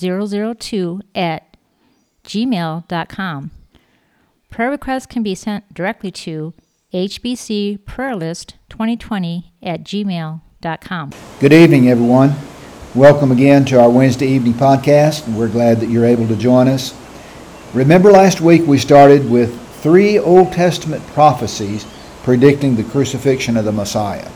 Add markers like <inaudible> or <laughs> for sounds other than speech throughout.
002 at gmail.com. Prayer requests can be sent directly to hbcprayerlist2020 at gmail.com. Good evening, everyone. Welcome again to our Wednesday evening podcast. We're glad that you're able to join us. Remember last week we started with three Old Testament prophecies predicting the crucifixion of the Messiah.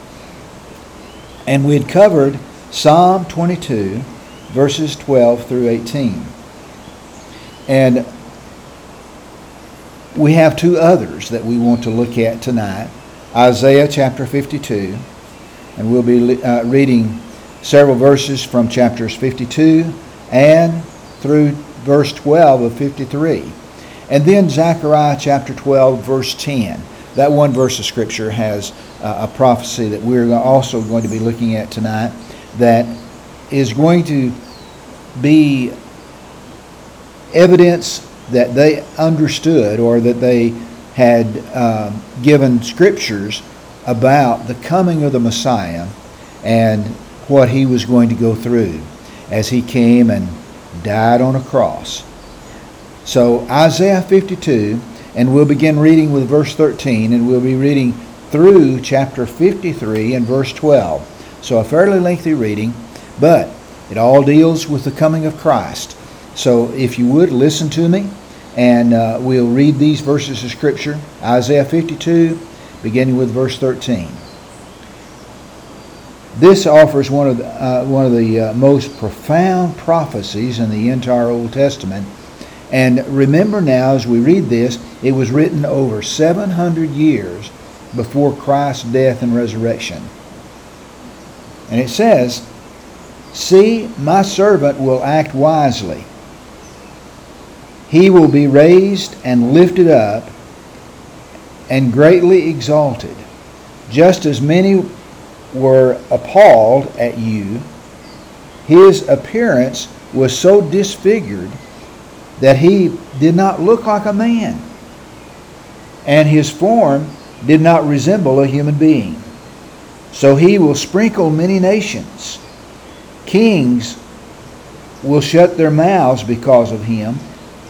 And we had covered Psalm 22, verses 12 through 18. And we have two others that we want to look at tonight Isaiah chapter 52, and we'll be uh, reading several verses from chapters 52 and through verse 12 of 53. And then Zechariah chapter 12, verse 10. That one verse of Scripture has uh, a prophecy that we're also going to be looking at tonight that is going to be evidence that they understood or that they had uh, given scriptures about the coming of the Messiah and what he was going to go through as he came and died on a cross. So, Isaiah 52, and we'll begin reading with verse 13, and we'll be reading through chapter 53 and verse 12. So, a fairly lengthy reading, but it all deals with the coming of Christ. So if you would, listen to me, and uh, we'll read these verses of Scripture Isaiah 52, beginning with verse 13. This offers one of the, uh, one of the uh, most profound prophecies in the entire Old Testament. And remember now, as we read this, it was written over 700 years before Christ's death and resurrection. And it says, See, my servant will act wisely. He will be raised and lifted up and greatly exalted. Just as many were appalled at you, his appearance was so disfigured that he did not look like a man, and his form did not resemble a human being. So he will sprinkle many nations Kings will shut their mouths because of him,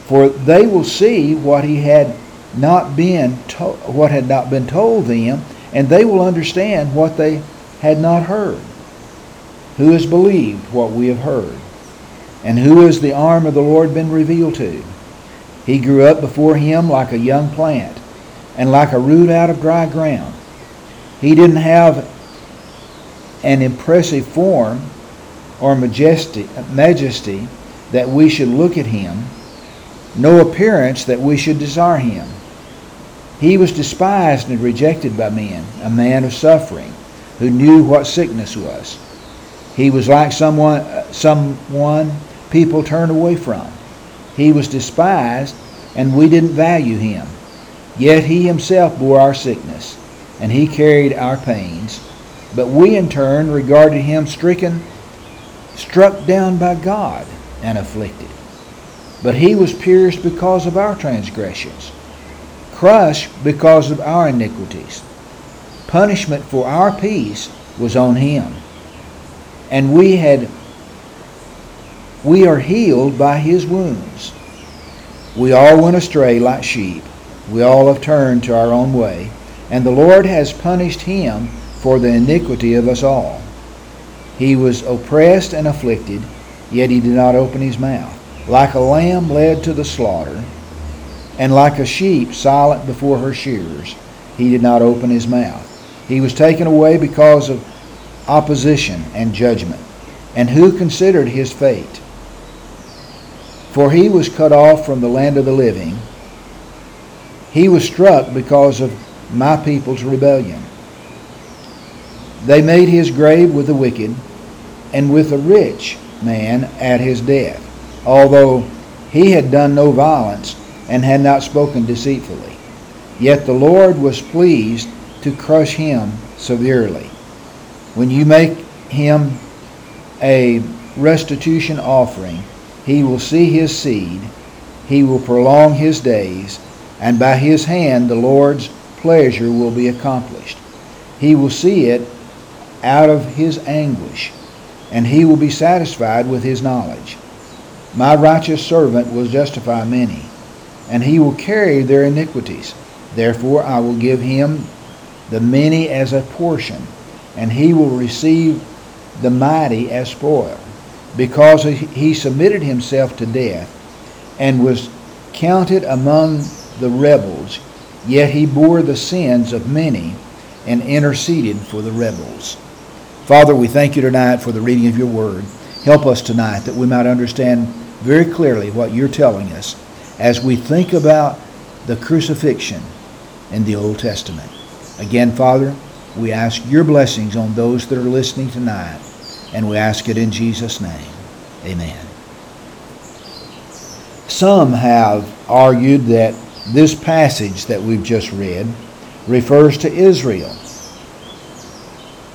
for they will see what he had not been to- what had not been told them, and they will understand what they had not heard. Who has believed what we have heard? And who has the arm of the Lord been revealed to? He grew up before him like a young plant, and like a root out of dry ground. He didn't have an impressive form or majesty, majesty that we should look at him, no appearance that we should desire him. He was despised and rejected by men, a man of suffering, who knew what sickness was. He was like someone, someone people turn away from. He was despised, and we didn't value him. Yet he himself bore our sickness, and he carried our pains. But we in turn regarded him stricken struck down by God and afflicted. But he was pierced because of our transgressions, crushed because of our iniquities. Punishment for our peace was on him. And we had we are healed by his wounds. We all went astray like sheep. We all have turned to our own way, and the Lord has punished him for the iniquity of us all. He was oppressed and afflicted, yet he did not open his mouth. Like a lamb led to the slaughter, and like a sheep silent before her shearers, he did not open his mouth. He was taken away because of opposition and judgment. And who considered his fate? For he was cut off from the land of the living. He was struck because of my people's rebellion. They made his grave with the wicked and with a rich man at his death. although he had done no violence and had not spoken deceitfully. Yet the Lord was pleased to crush him severely. When you make him a restitution offering, he will see his seed, he will prolong his days, and by his hand the Lord's pleasure will be accomplished. He will see it out of his anguish, and he will be satisfied with his knowledge. My righteous servant will justify many, and he will carry their iniquities. Therefore I will give him the many as a portion, and he will receive the mighty as spoil, because he submitted himself to death, and was counted among the rebels, yet he bore the sins of many, and interceded for the rebels. Father, we thank you tonight for the reading of your word. Help us tonight that we might understand very clearly what you're telling us as we think about the crucifixion in the Old Testament. Again, Father, we ask your blessings on those that are listening tonight, and we ask it in Jesus' name. Amen. Some have argued that this passage that we've just read refers to Israel.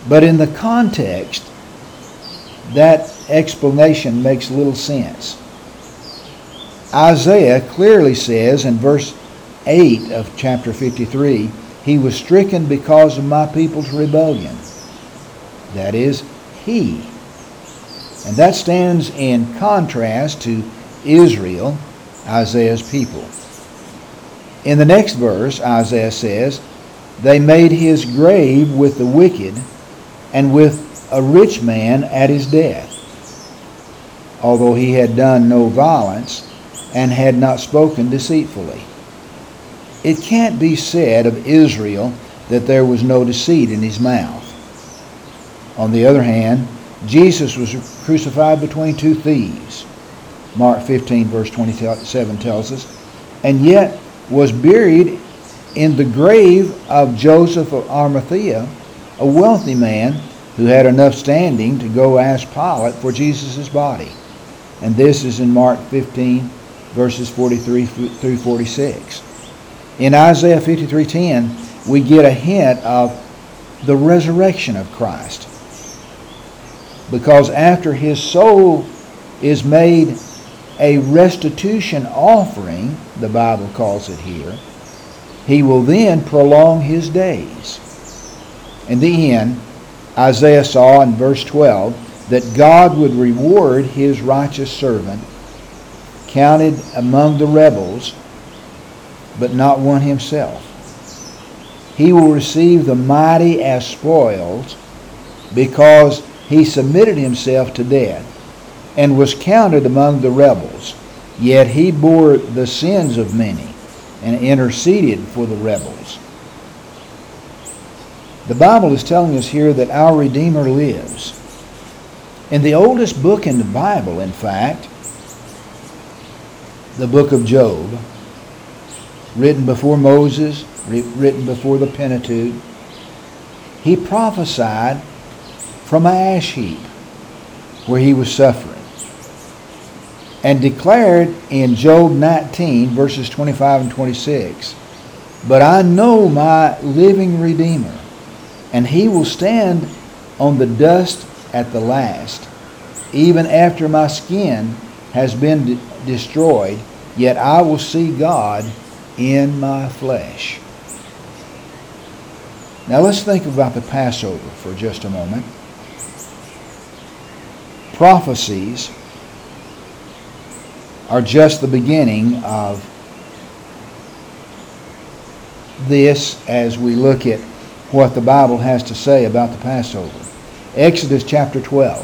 But in the context, that explanation makes little sense. Isaiah clearly says in verse 8 of chapter 53 He was stricken because of my people's rebellion. That is, He. And that stands in contrast to Israel, Isaiah's people. In the next verse, Isaiah says, They made his grave with the wicked and with a rich man at his death. Although he had done no violence, and had not spoken deceitfully. It can't be said of Israel that there was no deceit in his mouth. On the other hand, Jesus was crucified between two thieves. Mark 15, verse 27 tells us, and yet was buried in the grave of Joseph of Arimathea, a wealthy man who had enough standing to go ask Pilate for Jesus' body. And this is in Mark 15, verses 43 through 46. In Isaiah 53:10, we get a hint of the resurrection of Christ. Because after his soul is made a restitution offering, the Bible calls it here, he will then prolong his days. In the end, Isaiah saw in verse 12 that God would reward his righteous servant counted among the rebels, but not one himself. He will receive the mighty as spoils because he submitted himself to death and was counted among the rebels. Yet he bore the sins of many and interceded for the rebels. The Bible is telling us here that our Redeemer lives. In the oldest book in the Bible, in fact, the book of Job, written before Moses, written before the Pentateuch, he prophesied from an ash heap where he was suffering and declared in Job 19, verses 25 and 26, But I know my living Redeemer, and he will stand on the dust at the last, even after my skin has been destroyed, yet I will see God in my flesh. Now let's think about the Passover for just a moment. Prophecies are just the beginning of this as we look at what the Bible has to say about the Passover. Exodus chapter 12,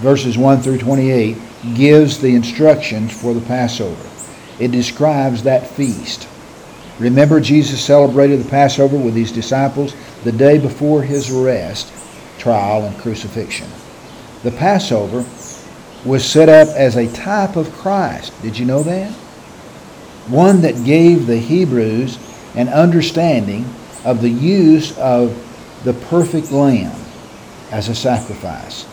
verses 1 through 28 gives the instructions for the Passover. It describes that feast. Remember, Jesus celebrated the Passover with his disciples the day before his arrest, trial, and crucifixion. The Passover was set up as a type of Christ. Did you know that? One that gave the Hebrews an understanding of the use of the perfect lamb as a sacrifice,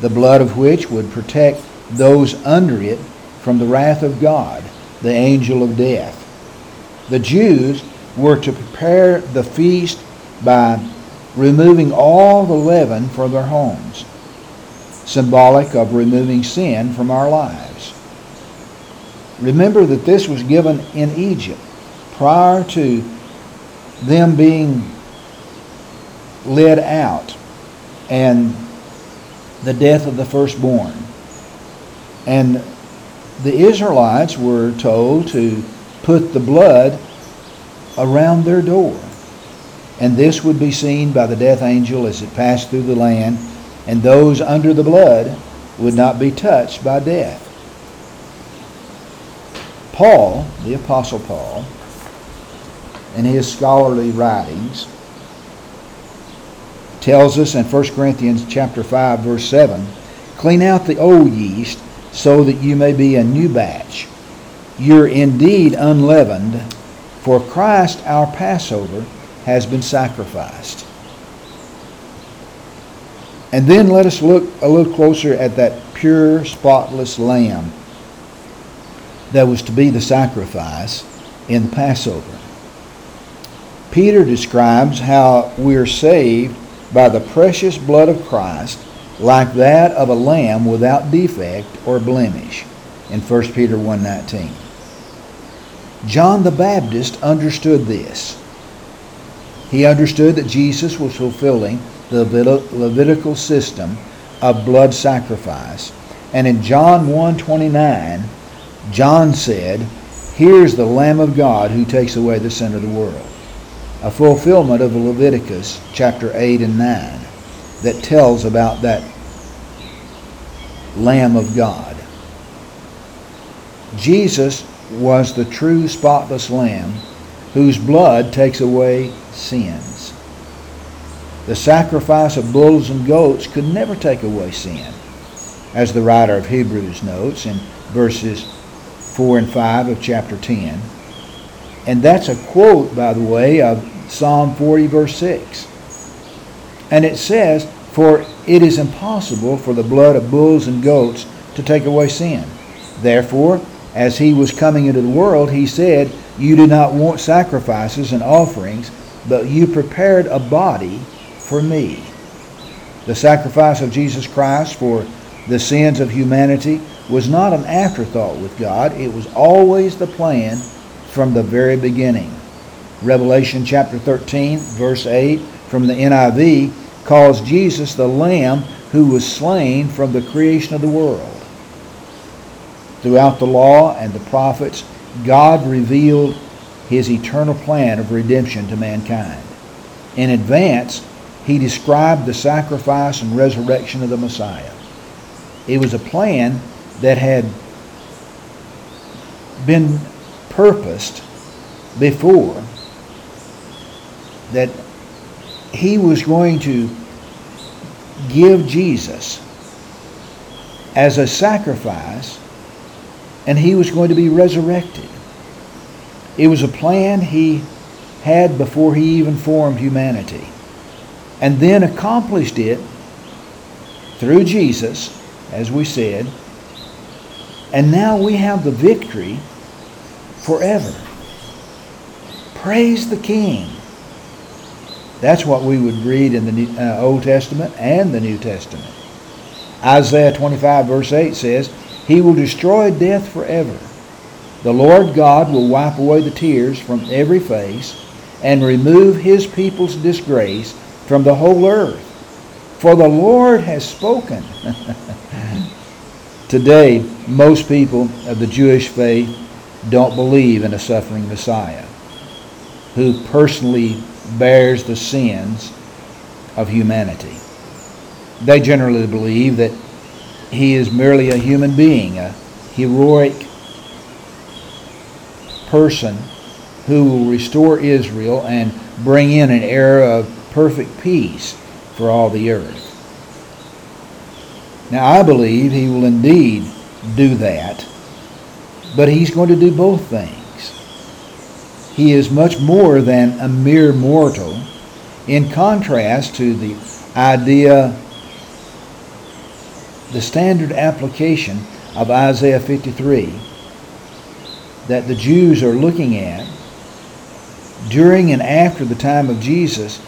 the blood of which would protect those under it from the wrath of God, the angel of death. The Jews were to prepare the feast by removing all the leaven from their homes, symbolic of removing sin from our lives. Remember that this was given in Egypt prior to them being led out and the death of the firstborn. And the Israelites were told to put the blood around their door. And this would be seen by the death angel as it passed through the land, and those under the blood would not be touched by death. Paul, the Apostle Paul, in his scholarly writings, tells us in 1 Corinthians chapter 5 verse 7, clean out the old yeast so that you may be a new batch. You're indeed unleavened, for Christ our Passover has been sacrificed. And then let us look a little closer at that pure, spotless lamb that was to be the sacrifice in the Passover. Peter describes how we're saved by the precious blood of Christ like that of a lamb without defect or blemish in 1 Peter 1:19. John the Baptist understood this. He understood that Jesus was fulfilling the Levitical system of blood sacrifice. And in John 1:29, John said, "Here's the Lamb of God who takes away the sin of the world." A fulfillment of Leviticus chapter 8 and 9 that tells about that Lamb of God. Jesus was the true spotless Lamb whose blood takes away sins. The sacrifice of bulls and goats could never take away sin, as the writer of Hebrews notes in verses 4 and 5 of chapter 10. And that's a quote, by the way, of Psalm 40, verse 6. And it says, For it is impossible for the blood of bulls and goats to take away sin. Therefore, as he was coming into the world, he said, You do not want sacrifices and offerings, but you prepared a body for me. The sacrifice of Jesus Christ for the sins of humanity was not an afterthought with God, it was always the plan from the very beginning. Revelation chapter 13, verse 8 from the NIV calls Jesus the Lamb who was slain from the creation of the world. Throughout the law and the prophets, God revealed his eternal plan of redemption to mankind. In advance, he described the sacrifice and resurrection of the Messiah. It was a plan that had been purposed before that he was going to give Jesus as a sacrifice and he was going to be resurrected. It was a plan he had before he even formed humanity and then accomplished it through Jesus, as we said. And now we have the victory forever. Praise the King. That's what we would read in the New, uh, Old Testament and the New Testament. Isaiah 25, verse 8 says, He will destroy death forever. The Lord God will wipe away the tears from every face and remove his people's disgrace from the whole earth. For the Lord has spoken. <laughs> Today, most people of the Jewish faith don't believe in a suffering Messiah who personally bears the sins of humanity. They generally believe that he is merely a human being, a heroic person who will restore Israel and bring in an era of perfect peace for all the earth. Now, I believe he will indeed do that, but he's going to do both things. He is much more than a mere mortal, in contrast to the idea, the standard application of Isaiah 53 that the Jews are looking at during and after the time of Jesus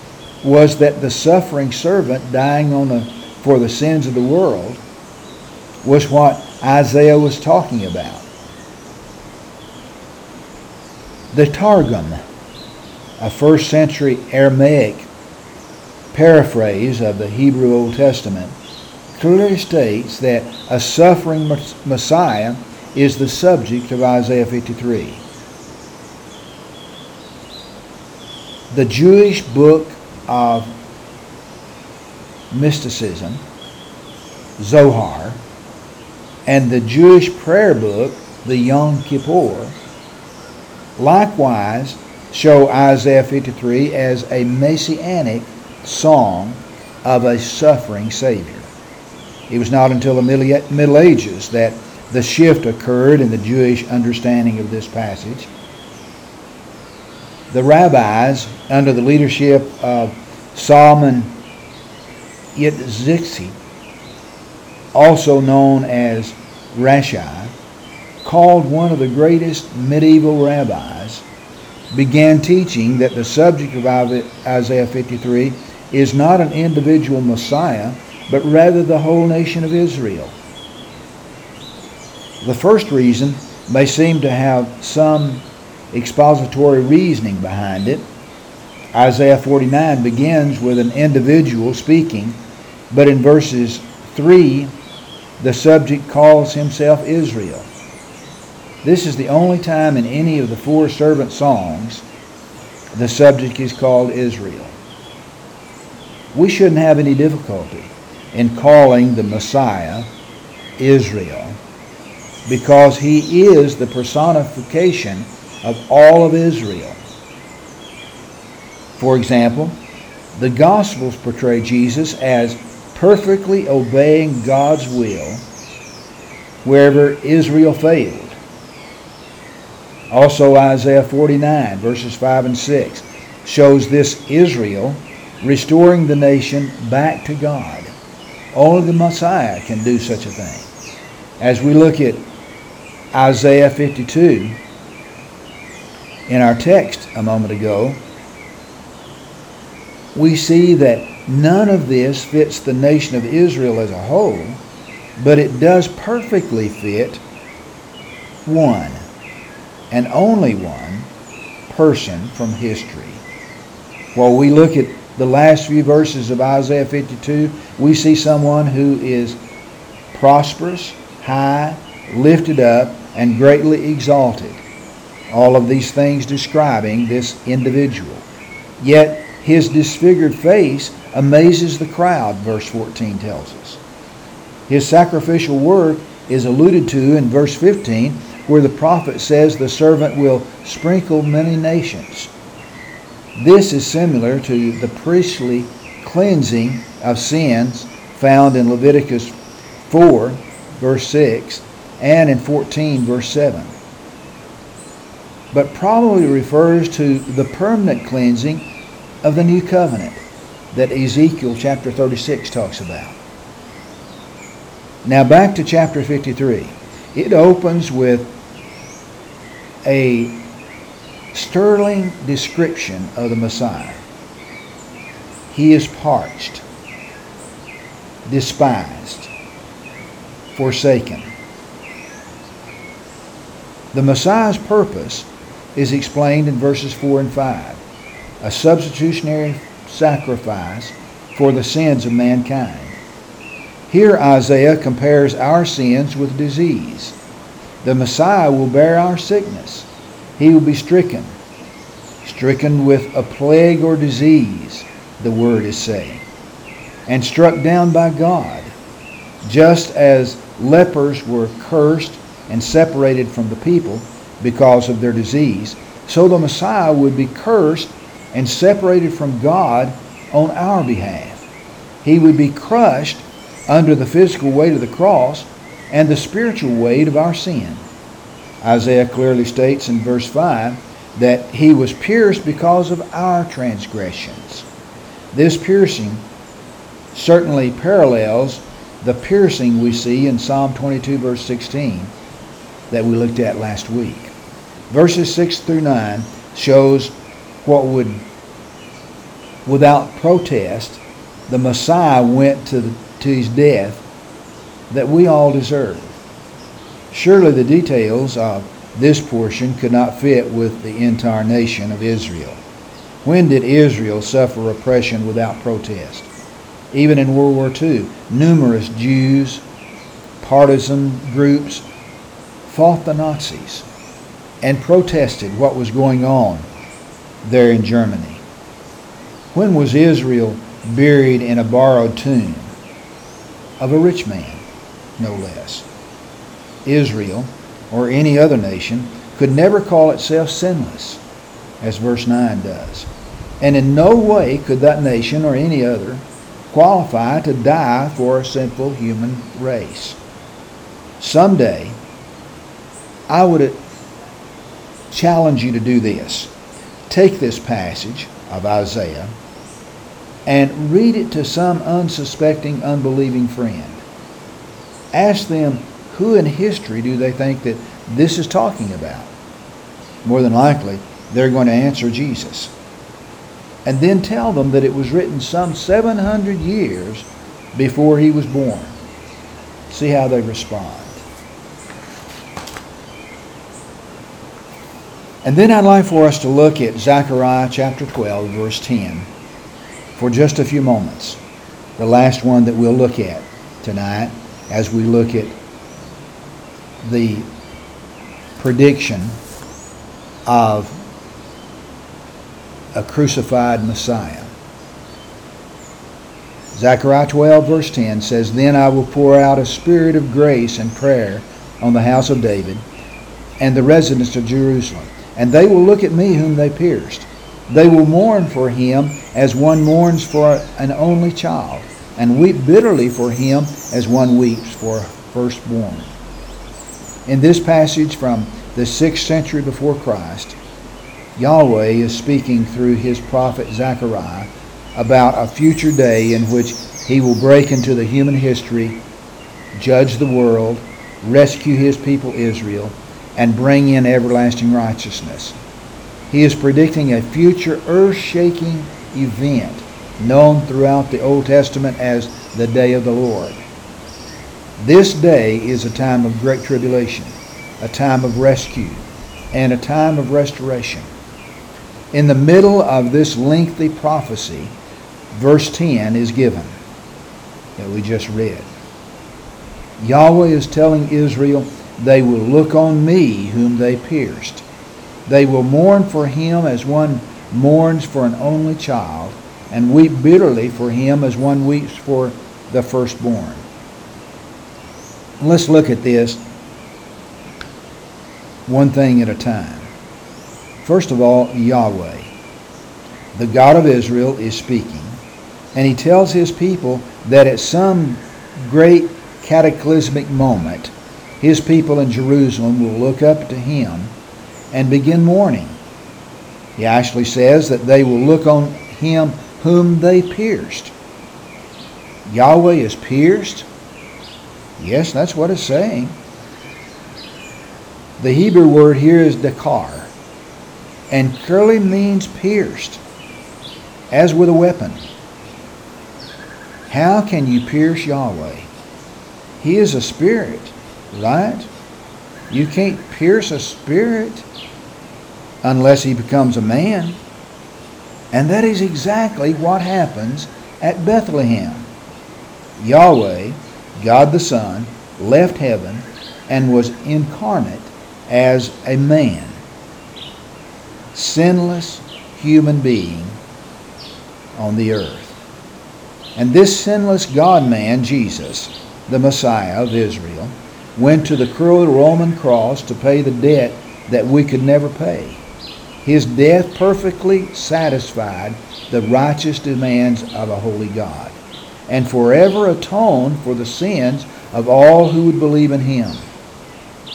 was that the suffering servant dying on for the sins of the world was what Isaiah was talking about. The Targum, a first century Aramaic paraphrase of the Hebrew Old Testament, clearly states that a suffering Messiah is the subject of Isaiah 53. The Jewish book of mysticism, Zohar, and the Jewish prayer book, the Yom Kippur, likewise show Isaiah 53 as a messianic song of a suffering Savior. It was not until the Middle Ages that the shift occurred in the Jewish understanding of this passage. The rabbis, under the leadership of Solomon Yitzhak, also known as Rashi, called one of the greatest medieval rabbis, began teaching that the subject of Isaiah 53 is not an individual Messiah, but rather the whole nation of Israel. The first reason may seem to have some expository reasoning behind it. Isaiah 49 begins with an individual speaking, but in verses 3, the subject calls himself Israel. This is the only time in any of the four servant songs the subject is called Israel. We shouldn't have any difficulty in calling the Messiah Israel because he is the personification of all of Israel. For example, the Gospels portray Jesus as perfectly obeying God's will wherever Israel failed. Also, Isaiah 49, verses 5 and 6, shows this Israel restoring the nation back to God. Only the Messiah can do such a thing. As we look at Isaiah 52 in our text a moment ago, we see that none of this fits the nation of Israel as a whole, but it does perfectly fit one and only one person from history. While we look at the last few verses of Isaiah 52, we see someone who is prosperous, high, lifted up, and greatly exalted. All of these things describing this individual. Yet his disfigured face amazes the crowd, verse 14 tells us. His sacrificial work is alluded to in verse 15, where the prophet says the servant will sprinkle many nations. This is similar to the priestly cleansing of sins found in Leviticus 4, verse 6, and in 14, verse 7. But probably refers to the permanent cleansing of the new covenant that Ezekiel chapter 36 talks about. Now back to chapter 53. It opens with a sterling description of the Messiah. He is parched, despised, forsaken. The Messiah's purpose is explained in verses 4 and 5 a substitutionary sacrifice for the sins of mankind. Here, Isaiah compares our sins with disease. The Messiah will bear our sickness. He will be stricken, stricken with a plague or disease, the word is saying, and struck down by God, just as lepers were cursed and separated from the people because of their disease, so the Messiah would be cursed and separated from God on our behalf. He would be crushed under the physical weight of the cross and the spiritual weight of our sin. Isaiah clearly states in verse 5 that he was pierced because of our transgressions. This piercing certainly parallels the piercing we see in Psalm 22, verse 16, that we looked at last week. Verses 6 through 9 shows what would, without protest, the Messiah went to, the, to his death that we all deserve. Surely the details of this portion could not fit with the entire nation of Israel. When did Israel suffer oppression without protest? Even in World War II, numerous Jews, partisan groups, fought the Nazis and protested what was going on there in Germany. When was Israel buried in a borrowed tomb of a rich man, no less? Israel, or any other nation, could never call itself sinless, as verse 9 does. And in no way could that nation or any other qualify to die for a sinful human race. Someday, I would challenge you to do this. Take this passage of Isaiah and read it to some unsuspecting, unbelieving friend. Ask them who in history do they think that this is talking about? More than likely, they're going to answer Jesus. And then tell them that it was written some 700 years before he was born. See how they respond. And then I'd like for us to look at Zechariah chapter 12, verse 10, for just a few moments. The last one that we'll look at tonight as we look at the prediction of a crucified Messiah. Zechariah 12, verse 10 says, Then I will pour out a spirit of grace and prayer on the house of David and the residents of Jerusalem, and they will look at me whom they pierced. They will mourn for him as one mourns for an only child, and weep bitterly for him as one weeps for a firstborn. In this passage from the 6th century before Christ, Yahweh is speaking through his prophet Zechariah about a future day in which he will break into the human history, judge the world, rescue his people Israel, and bring in everlasting righteousness. He is predicting a future earth shaking event known throughout the Old Testament as the day of the Lord. This day is a time of great tribulation, a time of rescue, and a time of restoration. In the middle of this lengthy prophecy, verse 10 is given that we just read. Yahweh is telling Israel, they will look on me whom they pierced. They will mourn for him as one mourns for an only child, and weep bitterly for him as one weeps for the firstborn. Let's look at this one thing at a time. First of all, Yahweh, the God of Israel, is speaking, and he tells his people that at some great cataclysmic moment, his people in Jerusalem will look up to him and begin mourning. He actually says that they will look on him whom they pierced. Yahweh is pierced Yes, that's what it's saying. The Hebrew word here is dakar, and curly means pierced, as with a weapon. How can you pierce Yahweh? He is a spirit, right? You can't pierce a spirit unless he becomes a man. And that is exactly what happens at Bethlehem. Yahweh God the Son, left heaven and was incarnate as a man, sinless human being on the earth. And this sinless God man, Jesus, the Messiah of Israel, went to the cruel Roman cross to pay the debt that we could never pay. His death perfectly satisfied the righteous demands of a holy God and forever atone for the sins of all who would believe in him.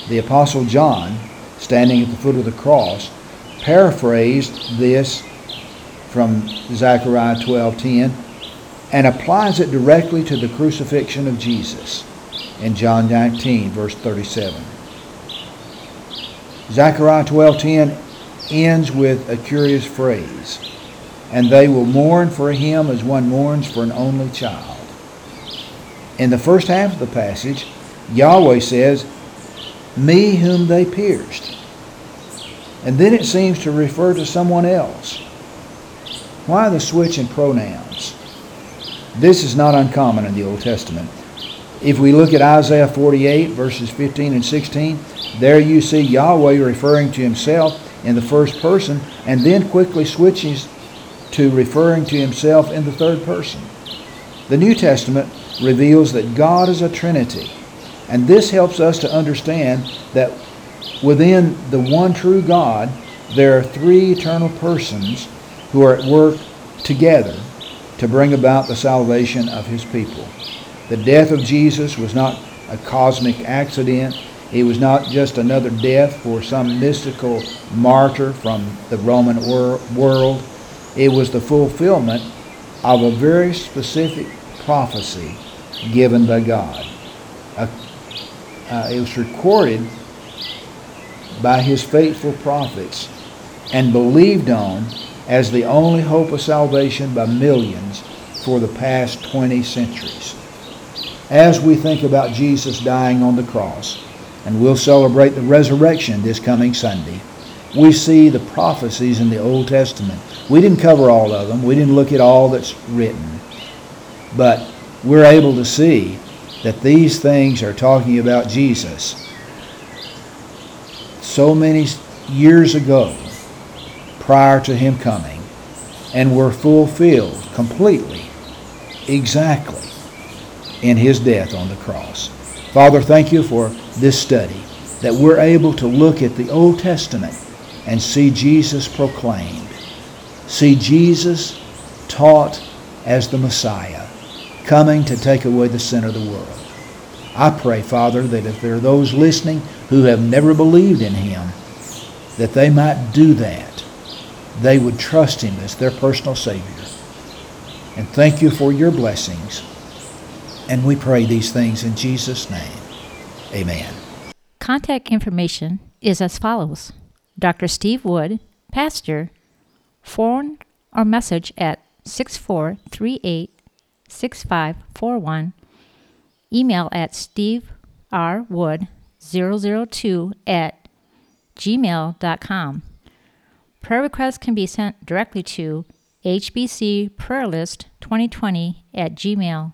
The Apostle John, standing at the foot of the cross, paraphrased this from Zechariah 12:10 and applies it directly to the crucifixion of Jesus in John 19, verse 37. Zechariah 12:10 ends with a curious phrase, and they will mourn for him as one mourns for an only child. In the first half of the passage, Yahweh says, Me whom they pierced. And then it seems to refer to someone else. Why the switch in pronouns? This is not uncommon in the Old Testament. If we look at Isaiah 48, verses 15 and 16, there you see Yahweh referring to himself in the first person and then quickly switches to referring to himself in the third person. The New Testament reveals that God is a Trinity, and this helps us to understand that within the one true God, there are three eternal persons who are at work together to bring about the salvation of his people. The death of Jesus was not a cosmic accident. It was not just another death for some mystical martyr from the Roman wor- world. It was the fulfillment of a very specific prophecy given by God. Uh, it was recorded by his faithful prophets and believed on as the only hope of salvation by millions for the past 20 centuries. As we think about Jesus dying on the cross, and we'll celebrate the resurrection this coming Sunday, we see the prophecies in the Old Testament. We didn't cover all of them, we didn't look at all that's written, but we're able to see that these things are talking about Jesus so many years ago prior to him coming and were fulfilled completely, exactly, in his death on the cross. Father, thank you for this study, that we're able to look at the Old Testament and see Jesus proclaimed, see Jesus taught as the Messiah, coming to take away the sin of the world. I pray, Father, that if there are those listening who have never believed in him, that they might do that. They would trust him as their personal Savior. And thank you for your blessings. And we pray these things in Jesus' name. Amen. Contact information is as follows Dr. Steve Wood, Pastor, phone or message at 6438 6541, email at steverwood002 at gmail.com. Prayer requests can be sent directly to hbcprayerlist2020 at gmail.com.